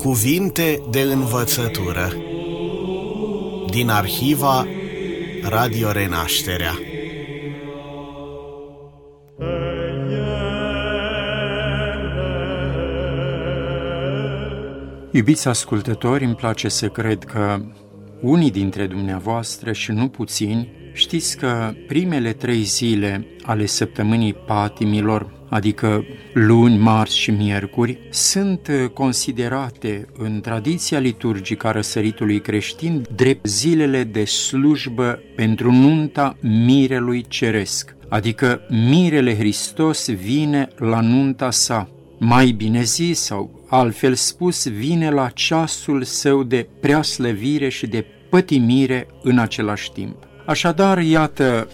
Cuvinte de învățătură din arhiva Radio Renașterea. Iubiți ascultători, îmi place să cred că unii dintre dumneavoastră și nu puțini știți că primele trei zile ale săptămânii patimilor adică luni, marți și miercuri, sunt uh, considerate în tradiția liturgică a răsăritului creștin drept zilele de slujbă pentru nunta mirelui ceresc, adică mirele Hristos vine la nunta sa. Mai bine zis, sau altfel spus, vine la ceasul său de preaslăvire și de pătimire în același timp. Așadar, iată,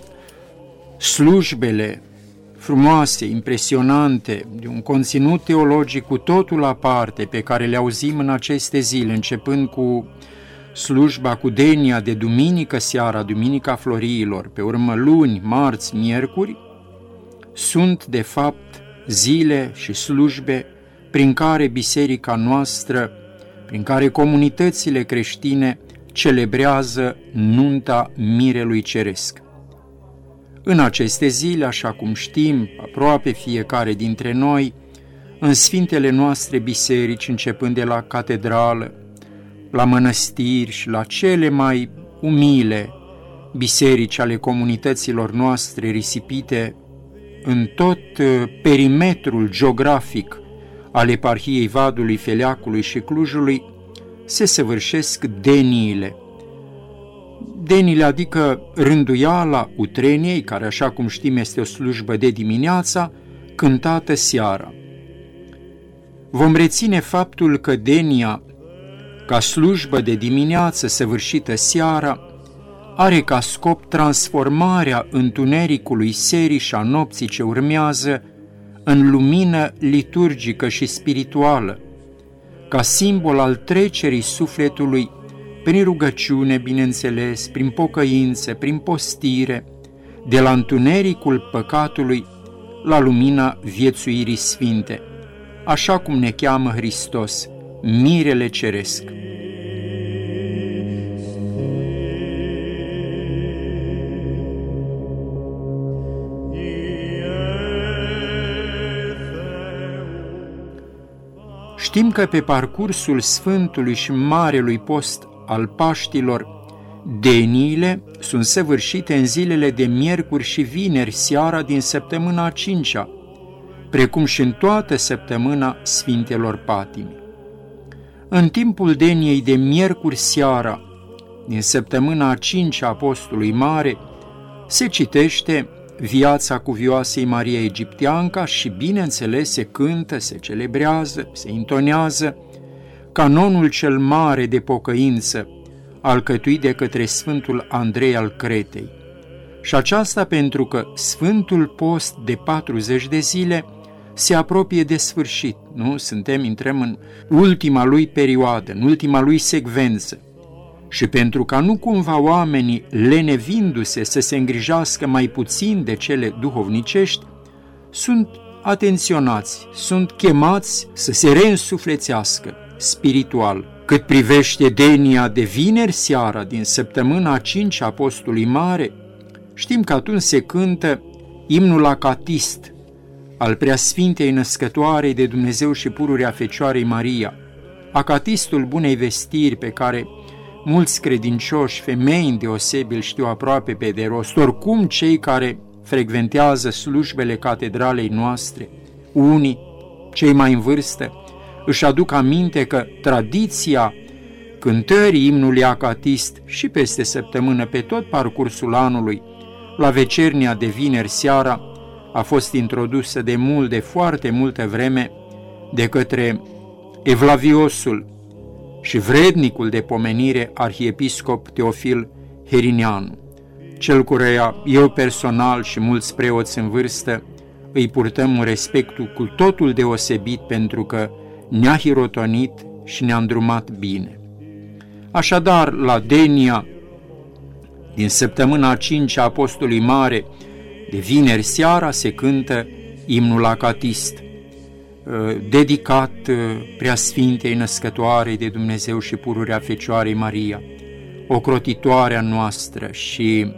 slujbele frumoase, impresionante, de un conținut teologic cu totul aparte, pe care le auzim în aceste zile, începând cu slujba cu denia de duminică seara, duminica floriilor, pe urmă luni, marți, miercuri, sunt de fapt zile și slujbe prin care biserica noastră, prin care comunitățile creștine celebrează nunta Mirelui Ceresc. În aceste zile, așa cum știm, aproape fiecare dintre noi, în sfintele noastre biserici, începând de la catedrală, la mănăstiri și la cele mai umile biserici ale comunităților noastre risipite în tot uh, perimetrul geografic al eparhiei Vadului, Feleacului și Clujului, se săvârșesc deniile – denile, adică rânduiala utreniei, care așa cum știm este o slujbă de dimineața, cântată seara. Vom reține faptul că denia, ca slujbă de dimineață săvârșită seara, are ca scop transformarea întunericului serii și a nopții ce urmează în lumină liturgică și spirituală, ca simbol al trecerii sufletului prin rugăciune, bineînțeles, prin pocăință, prin postire, de la întunericul păcatului la lumina viețuirii sfinte, așa cum ne cheamă Hristos, mirele ceresc. Știm că pe parcursul Sfântului și Marelui Post al Paștilor, deniile sunt săvârșite în zilele de miercuri și vineri seara din săptămâna a cincea, precum și în toată săptămâna Sfintelor Patimi. În timpul deniei de miercuri seara, din săptămâna a cincea Apostolului Mare, se citește viața cuvioasei Maria Egipteanca și, bineînțeles, se cântă, se celebrează, se intonează canonul cel mare de pocăință, alcătuit de către Sfântul Andrei al Cretei. Și aceasta pentru că Sfântul Post de 40 de zile se apropie de sfârșit, nu? Suntem, intrăm în ultima lui perioadă, în ultima lui secvență. Și pentru ca nu cumva oamenii, lenevindu-se să se îngrijească mai puțin de cele duhovnicești, sunt atenționați, sunt chemați să se reînsuflețească spiritual. Cât privește denia de vineri seara din săptămâna a 5 Apostolului Mare, știm că atunci se cântă imnul acatist al Preasfintei Născătoarei de Dumnezeu și pururea Fecioarei Maria, acatistul bunei vestiri pe care mulți credincioși, femei îndeosebil știu aproape pe de rost, oricum cei care frecventează slujbele catedralei noastre, unii, cei mai în vârstă, își aduc aminte că tradiția cântării imnului acatist și peste săptămână pe tot parcursul anului, la vecernia de vineri seara, a fost introdusă de mult, de foarte multă vreme, de către Evlaviosul și vrednicul de pomenire arhiepiscop Teofil Herineanu, cel cureia eu personal și mulți preoți în vârstă îi purtăm un respect cu totul deosebit pentru că ne-a hirotonit și ne-a îndrumat bine. Așadar, la Denia, din săptămâna a cincea Apostolului Mare, de vineri seara se cântă imnul acatist. uh, dedicat uh, preasfintei născătoare de Dumnezeu și pururea Fecioarei Maria, ocrotitoarea noastră și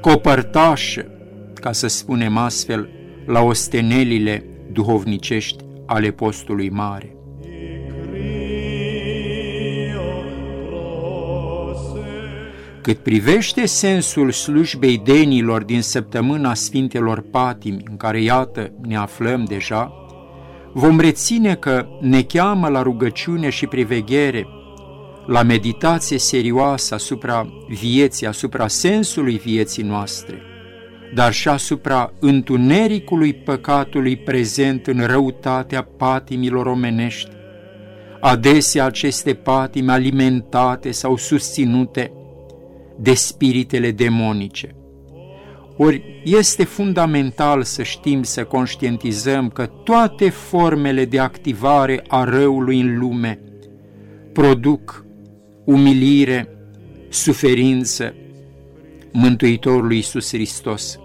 copărtașă, ca să spunem astfel, la ostenelile duhovnicești ale postului mare. Cât privește sensul slujbei denilor din săptămâna Sfintelor Patimi, în care, iată, ne aflăm deja, vom reține că ne cheamă la rugăciune și priveghere, la meditație serioasă asupra vieții, asupra sensului vieții noastre, dar și asupra întunericului păcatului prezent în răutatea patimilor omenești, adesea aceste patimi alimentate sau susținute de spiritele demonice. Ori este fundamental să știm, să conștientizăm că toate formele de activare a răului în lume produc umilire, suferință Mântuitorului Iisus Hristos,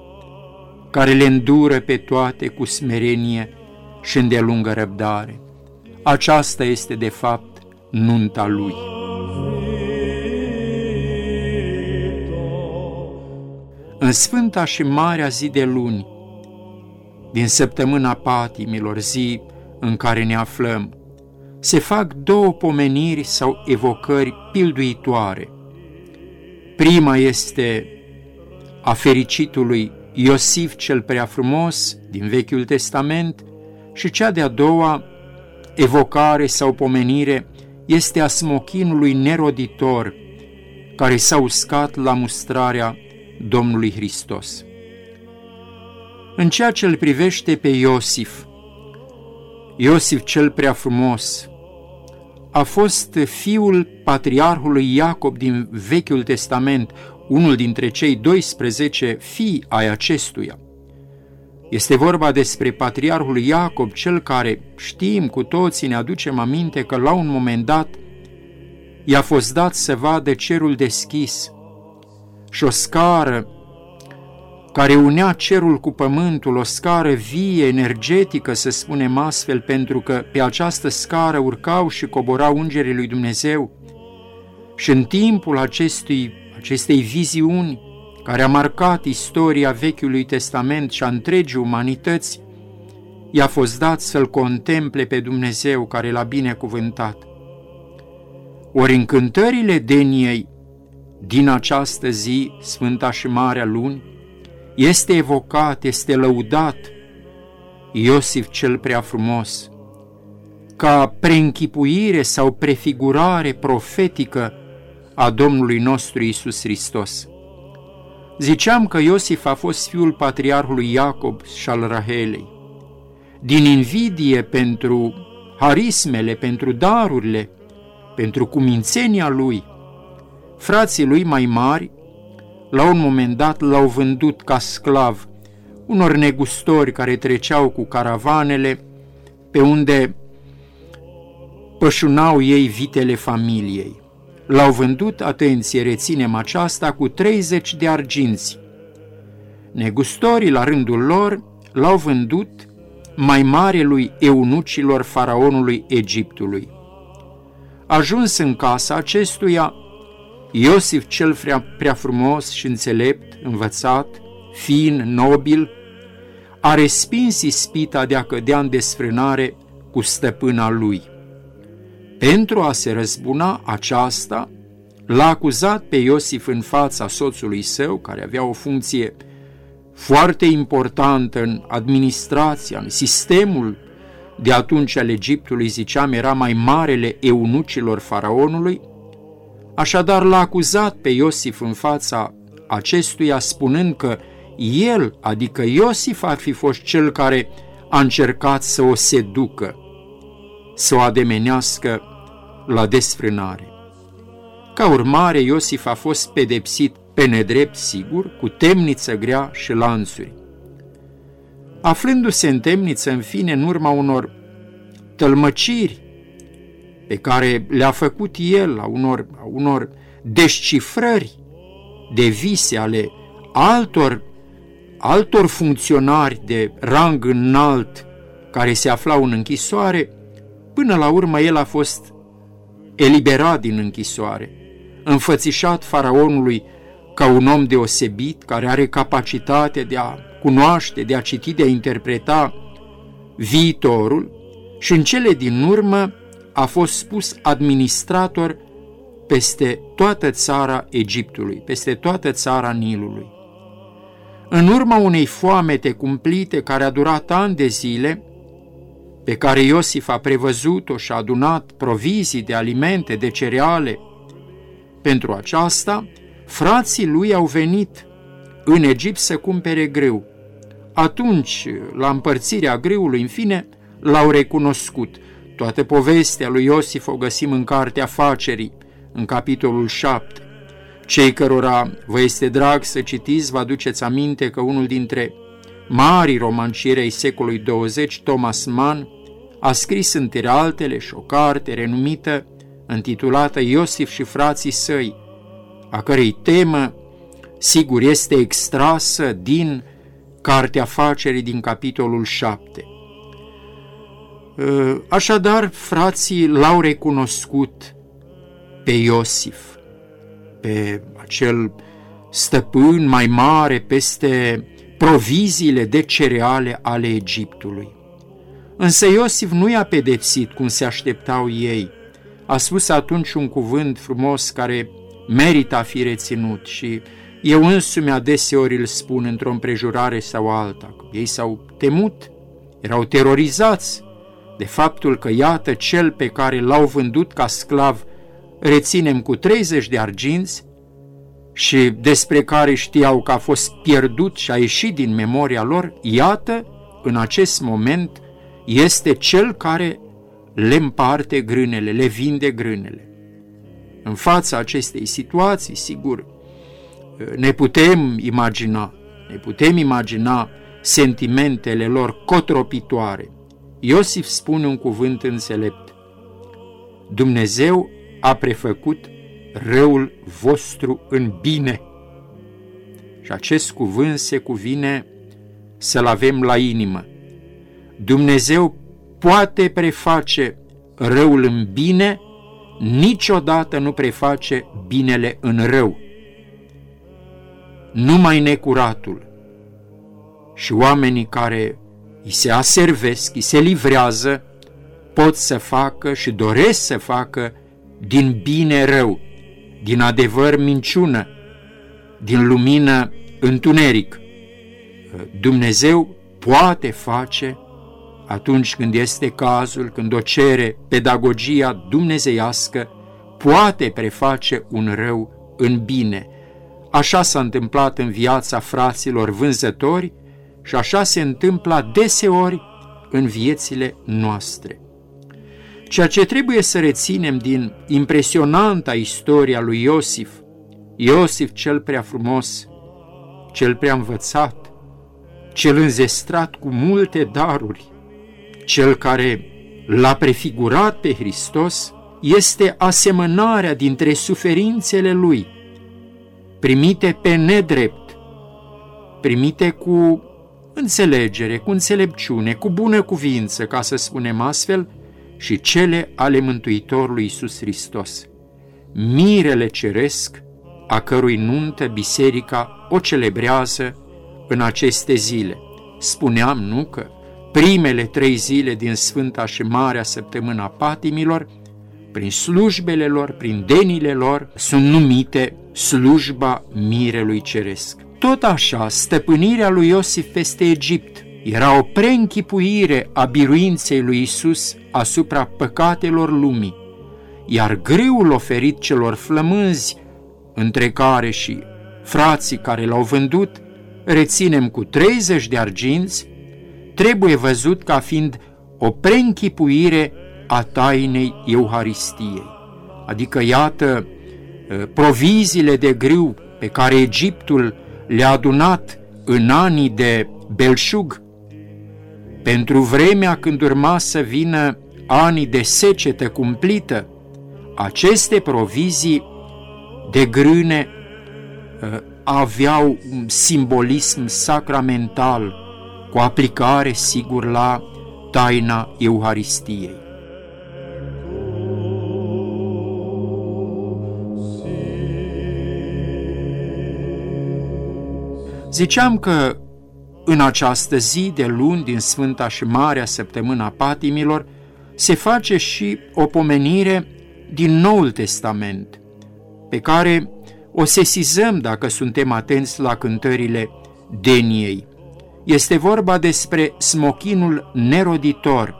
care le îndură pe toate cu smerenie și îndelungă răbdare. Aceasta este, de fapt, nunta Lui. În Sfânta și Marea zi de luni, din săptămâna patimilor, zi în care ne aflăm, se fac două pomeniri sau evocări pilduitoare. Prima este a fericitului Iosif cel prea frumos din Vechiul Testament și cea de-a doua evocare sau pomenire este a smochinului neroditor care s-a uscat la mustrarea Domnului Hristos. În ceea ce îl privește pe Iosif, Iosif cel prea frumos, a fost fiul patriarhului Iacob din Vechiul Testament, unul dintre cei 12 fii ai acestuia. Este vorba despre patriarhul Iacob, cel care știm cu toții, ne aducem aminte că la un moment dat i-a fost dat să vadă cerul deschis și o scară care unea cerul cu pământul, o scară vie, energetică, să spunem astfel, pentru că pe această scară urcau și coborau îngerii lui Dumnezeu. Și în timpul acestui, acestei viziuni, care a marcat istoria Vechiului Testament și a întregii umanități, i-a fost dat să-L contemple pe Dumnezeu care l-a binecuvântat. Ori în cântările Deniei din această zi, Sfânta și Marea Luni, este evocat, este lăudat Iosif cel prea frumos, ca preînchipuire sau prefigurare profetică a Domnului nostru Isus Hristos. Ziceam că Iosif a fost fiul patriarhului Iacob și al Rahelei. Din invidie pentru harismele, pentru darurile, pentru cumințenia lui, frații lui mai mari la un moment dat l-au vândut ca sclav unor negustori care treceau cu caravanele pe unde pășunau ei vitele familiei. L-au vândut, atenție, reținem aceasta, cu 30 de arginți. Negustorii, la rândul lor, l-au vândut mai mare lui eunucilor faraonului Egiptului. Ajuns în casa acestuia, Iosif cel prea, prea frumos și înțelept, învățat, fin, nobil, a respins ispita de a cădea în desfrânare cu stăpâna lui. Pentru a se răzbuna aceasta, l-a acuzat pe Iosif în fața soțului său, care avea o funcție foarte importantă în administrația, în sistemul de atunci al Egiptului, ziceam, era mai marele eunucilor faraonului, Așadar l-a acuzat pe Iosif în fața acestuia, spunând că el, adică Iosif, ar fi fost cel care a încercat să o seducă, să o ademenească la desfrânare. Ca urmare, Iosif a fost pedepsit pe nedrept, sigur, cu temniță grea și lanțuri. Aflându-se în temniță, în fine, în urma unor tălmăciri pe care le-a făcut el, a unor, a unor descifrări de vise ale altor, altor funcționari de rang înalt care se aflau în închisoare, până la urmă el a fost eliberat din închisoare, înfățișat faraonului ca un om deosebit, care are capacitatea de a cunoaște, de a citi, de a interpreta viitorul și în cele din urmă a fost spus administrator peste toată țara Egiptului, peste toată țara Nilului. În urma unei foamete cumplite care a durat ani de zile, pe care Iosif a prevăzut-o și a adunat provizii de alimente, de cereale, pentru aceasta, frații lui au venit în Egipt să cumpere greu. Atunci, la împărțirea greului, în fine, l-au recunoscut. Toată povestea lui Iosif o găsim în cartea Facerii, în capitolul 7. Cei cărora vă este drag să citiți, vă aduceți aminte că unul dintre marii romancieri ai secolului 20, Thomas Mann, a scris între altele și o carte renumită, intitulată Iosif și frații săi, a cărei temă, sigur, este extrasă din Cartea Facerii din capitolul 7. Așadar, frații l-au recunoscut pe Iosif, pe acel stăpân mai mare peste proviziile de cereale ale Egiptului. Însă Iosif nu i-a pedepsit cum se așteptau ei. A spus atunci un cuvânt frumos care merită a fi reținut și eu însumi adeseori îl spun într-o împrejurare sau alta. Ei s-au temut, erau terorizați de faptul că iată cel pe care l-au vândut ca sclav reținem cu 30 de arginți și despre care știau că a fost pierdut și a ieșit din memoria lor, iată, în acest moment, este cel care le împarte grânele, le vinde grânele. În fața acestei situații, sigur, ne putem imagina, ne putem imagina sentimentele lor cotropitoare. Iosif spune un cuvânt înțelept. Dumnezeu a prefăcut răul vostru în bine. Și acest cuvânt se cuvine să-l avem la inimă. Dumnezeu poate preface răul în bine, niciodată nu preface binele în rău. Numai necuratul și oamenii care îi se aservesc, îi se livrează, pot să facă și doresc să facă din bine rău, din adevăr minciună, din lumină întuneric. Dumnezeu poate face atunci când este cazul, când o cere pedagogia dumnezeiască, poate preface un rău în bine. Așa s-a întâmplat în viața fraților vânzători și așa se întâmplă deseori în viețile noastre. Ceea ce trebuie să reținem din impresionanta istoria lui Iosif, Iosif cel prea frumos, cel prea învățat, cel înzestrat cu multe daruri, cel care l-a prefigurat pe Hristos, este asemănarea dintre suferințele lui, primite pe nedrept, primite cu înțelegere, cu înțelepciune, cu bună cuvință, ca să spunem astfel, și cele ale Mântuitorului Iisus Hristos. Mirele ceresc, a cărui nuntă biserica o celebrează în aceste zile. Spuneam, nu, că primele trei zile din Sfânta și Marea Săptămâna Patimilor, prin slujbele lor, prin denile lor, sunt numite slujba mirelui ceresc. Tot așa, stăpânirea lui Iosif peste Egipt era o preînchipuire a biruinței lui Isus asupra păcatelor lumii, iar greul oferit celor flămânzi, între care și frații care l-au vândut, reținem cu 30 de arginți, trebuie văzut ca fiind o preînchipuire a tainei Euharistiei. Adică, iată, proviziile de grâu pe care Egiptul le-a adunat în anii de belșug, pentru vremea când urma să vină anii de secetă cumplită, aceste provizii de grâne uh, aveau un simbolism sacramental, cu aplicare, sigur, la taina Euharistiei. Ziceam că în această zi de luni din Sfânta și Marea Săptămâna Patimilor se face și o pomenire din Noul Testament, pe care o sesizăm dacă suntem atenți la cântările Deniei. Este vorba despre smochinul neroditor,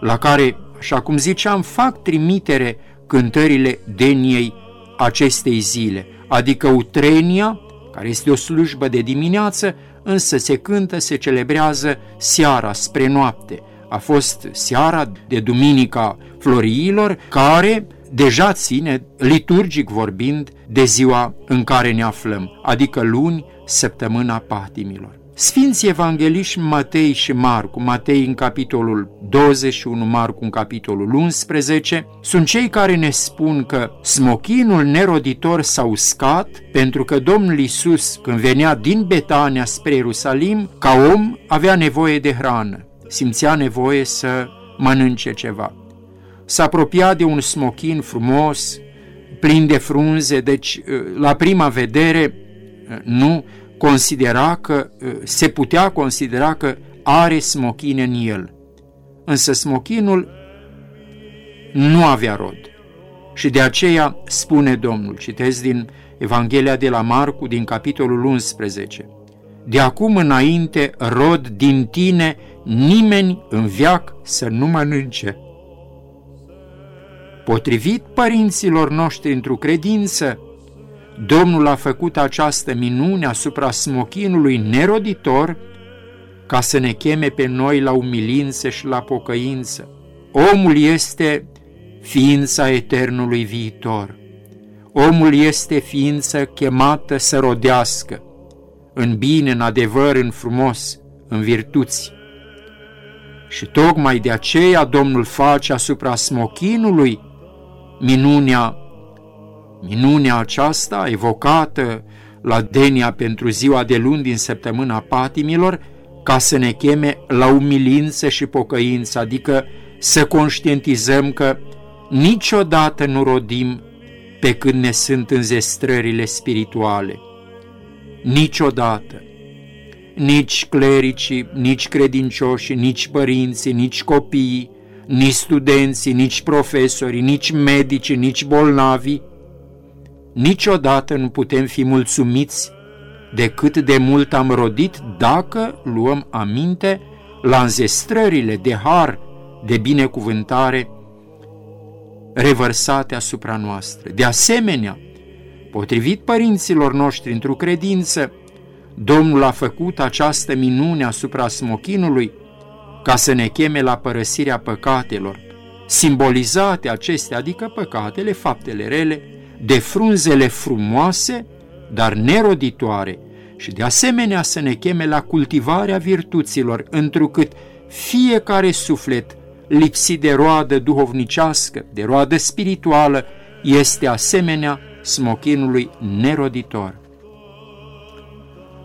la care, așa cum ziceam, fac trimitere cântările Deniei acestei zile, adică utrenia, care este o slujbă de dimineață, însă se cântă, se celebrează seara, spre noapte. A fost seara de Duminica Floriilor, care deja ține, liturgic vorbind, de ziua în care ne aflăm, adică luni, săptămâna patimilor. Sfinții evangeliști Matei și Marcu, Matei în capitolul 21, Marcu în capitolul 11, sunt cei care ne spun că smochinul neroditor s-a uscat pentru că Domnul Isus, când venea din Betania spre Ierusalim, ca om avea nevoie de hrană, simțea nevoie să mănânce ceva. S-a apropiat de un smochin frumos, plin de frunze, deci la prima vedere nu considera că, uh, se putea considera că are smochine în el. Însă smochinul nu avea rod. Și de aceea spune Domnul, citesc din Evanghelia de la Marcu, din capitolul 11, De acum înainte, rod din tine, nimeni în viac să nu mănânce. Potrivit părinților noștri într-o credință, Domnul a făcut această minune asupra smochinului neroditor ca să ne cheme pe noi la umilință și la pocăință. Omul este ființa eternului viitor. Omul este ființă chemată să rodească, în bine, în adevăr, în frumos, în virtuți. Și tocmai de aceea Domnul face asupra smochinului minunea Minunea aceasta, evocată la Denia pentru ziua de luni din săptămâna patimilor, ca să ne cheme la umilință și pocăință, adică să conștientizăm că niciodată nu rodim pe când ne sunt înzestrările spirituale. Niciodată. Nici clericii, nici credincioșii, nici părinții, nici copiii, nici studenții, nici profesorii, nici medici, nici bolnavi, niciodată nu putem fi mulțumiți de cât de mult am rodit dacă luăm aminte la înzestrările de har, de binecuvântare revărsate asupra noastră. De asemenea, potrivit părinților noștri într-o credință, Domnul a făcut această minune asupra smochinului ca să ne cheme la părăsirea păcatelor, simbolizate acestea, adică păcatele, faptele rele, de frunzele frumoase, dar neroditoare, și de asemenea să ne cheme la cultivarea virtuților, întrucât fiecare suflet lipsit de roadă duhovnicească, de roadă spirituală, este asemenea smochinului neroditor.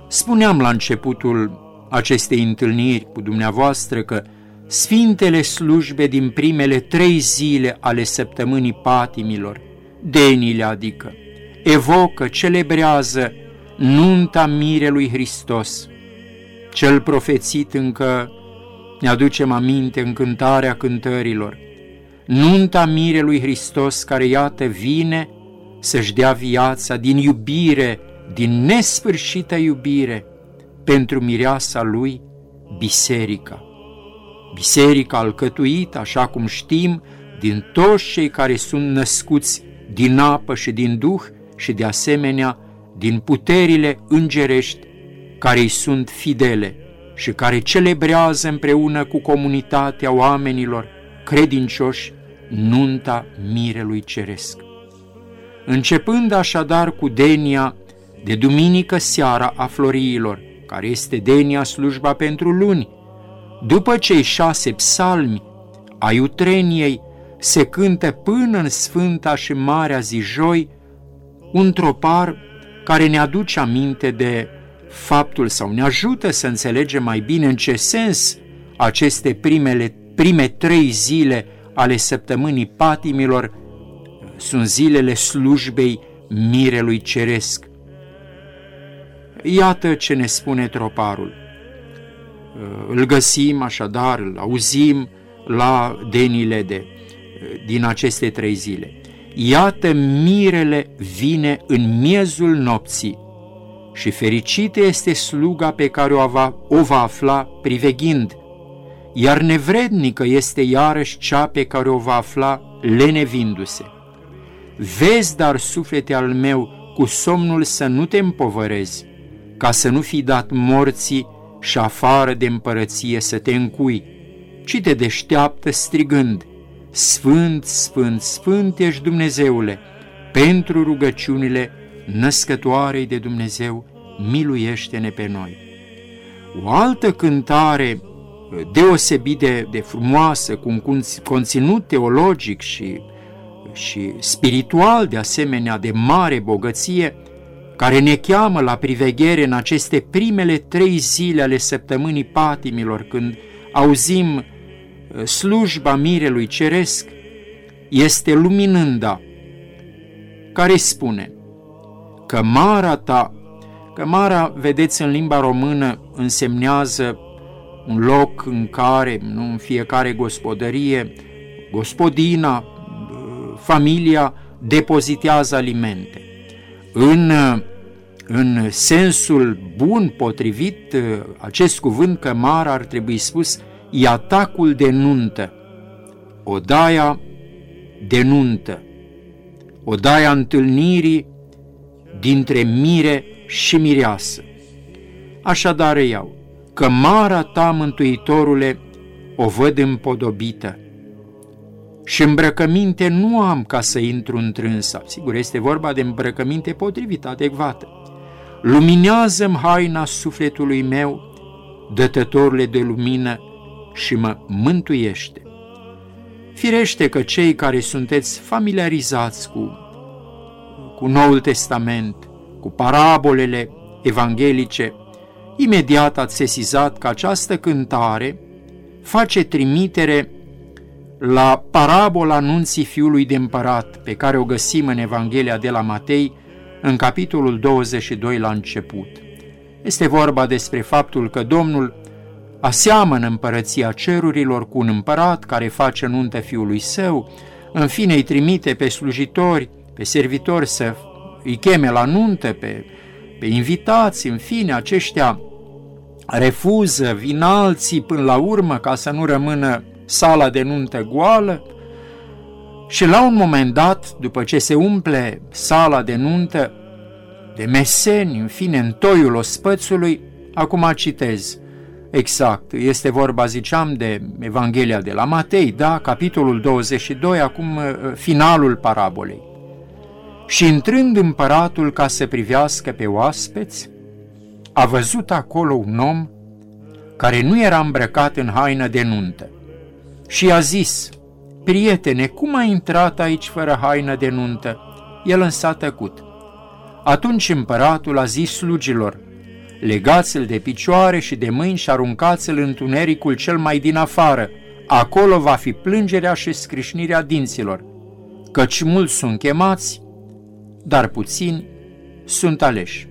Spuneam la începutul acestei întâlniri cu dumneavoastră că Sfintele slujbe din primele trei zile ale săptămânii patimilor denile adică, evocă, celebrează nunta mirelui Hristos, cel profețit încă ne aducem aminte în cântarea cântărilor, nunta mirelui Hristos care iată vine să-și dea viața din iubire, din nesfârșită iubire, pentru mireasa lui, biserica. Biserica alcătuită, așa cum știm, din toți cei care sunt născuți din apă și din duh și de asemenea din puterile îngerești care îi sunt fidele și care celebrează împreună cu comunitatea oamenilor credincioși nunta mirelui ceresc. Începând așadar cu denia de duminică seara a floriilor, care este denia slujba pentru luni, după cei șase psalmi a iutreniei se cântă până în Sfânta și Marea zi joi un tropar care ne aduce aminte de faptul sau ne ajută să înțelegem mai bine în ce sens aceste primele, prime trei zile ale săptămânii patimilor sunt zilele slujbei mirelui ceresc. Iată ce ne spune troparul. Îl găsim așadar, îl auzim la denile de, din aceste trei zile. Iată mirele vine în miezul nopții și fericită este sluga pe care o va, o va afla priveghind, iar nevrednică este iarăși cea pe care o va afla lenevindu-se. Vezi, dar, suflete al meu, cu somnul să nu te împovărezi, ca să nu fi dat morții și afară de împărăție să te încui, ci te deșteaptă strigând, Sfânt, Sfânt, Sfânt ești Dumnezeule, pentru rugăciunile născătoarei de Dumnezeu, miluiește-ne pe noi. O altă cântare deosebit de, de frumoasă, cu un conținut teologic și, și spiritual de asemenea de mare bogăție, care ne cheamă la priveghere în aceste primele trei zile ale săptămânii patimilor, când auzim uh, slujba mirelui ceresc, este luminânda, care spune că mara ta, că mara, vedeți, în limba română însemnează un loc în care, nu în fiecare gospodărie, gospodina, uh, familia depozitează alimente. În uh, în sensul bun, potrivit, acest cuvânt cămar ar trebui spus e atacul de nuntă, odaia de nuntă, odaia întâlnirii dintre mire și mireasă. Așadar iau, cămara ta, Mântuitorule, o văd împodobită și îmbrăcăminte nu am ca să intru întrânsa. Sigur, este vorba de îmbrăcăminte potrivit, adecvată luminează-mi haina sufletului meu, dătătorule de lumină, și mă mântuiește. Firește că cei care sunteți familiarizați cu, cu Noul Testament, cu parabolele evanghelice, imediat ați sesizat că această cântare face trimitere la parabola anunții fiului de împărat, pe care o găsim în Evanghelia de la Matei, în capitolul 22 la început. Este vorba despre faptul că Domnul aseamănă împărăția cerurilor cu un împărat care face nuntă fiului său, în fine îi trimite pe slujitori, pe servitori să îi cheme la nuntă, pe, pe invitați, în fine, aceștia refuză, vin alții până la urmă ca să nu rămână sala de nuntă goală, și la un moment dat, după ce se umple sala de nuntă, de meseni, în fine, în toiul ospățului, acum citez exact, este vorba, ziceam, de Evanghelia de la Matei, da, capitolul 22, acum uh, finalul parabolei. Și intrând împăratul ca să privească pe oaspeți, a văzut acolo un om care nu era îmbrăcat în haină de nuntă și a zis, Prietene, cum ai intrat aici fără haină de nuntă? El însă a tăcut. Atunci împăratul a zis slugilor, legați-l de picioare și de mâini și aruncați-l în tunericul cel mai din afară, acolo va fi plângerea și scrișnirea dinților, căci mulți sunt chemați, dar puțini sunt aleși.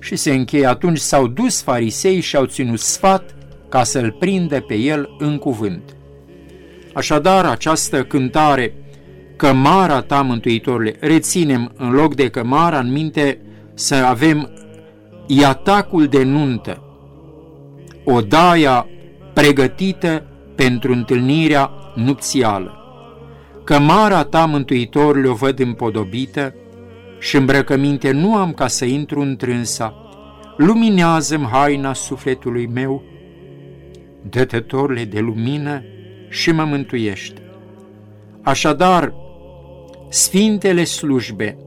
Și se încheie atunci s-au dus farisei și au ținut sfat ca să-l prinde pe el în cuvânt. Așadar, această cântare, cămara ta, Mântuitorule, reținem în loc de cămara în minte să avem iatacul de nuntă, odaia pregătită pentru întâlnirea nupțială. Cămara ta, Mântuitorule, o văd împodobită și îmbrăcăminte nu am ca să intru întrânsa. Luminează-mi haina sufletului meu, dătătorule de lumină, și mă mântuiește. Așadar, Sfintele slujbe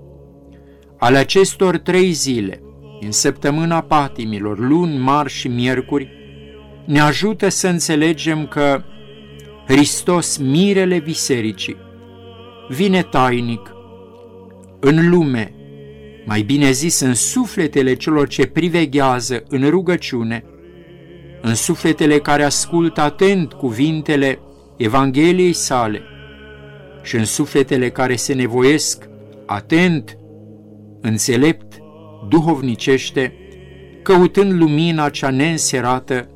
ale acestor trei zile, în săptămâna patimilor, luni, marți și miercuri, ne ajută să înțelegem că Hristos, mirele bisericii, vine tainic în lume, mai bine zis în sufletele celor ce priveghează în rugăciune, în sufletele care ascultă atent cuvintele Evangheliei sale și în sufletele care se nevoiesc atent, înțelept, duhovnicește, căutând lumina cea neînserată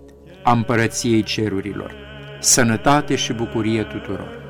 a împărăției cerurilor. Sănătate și bucurie tuturor!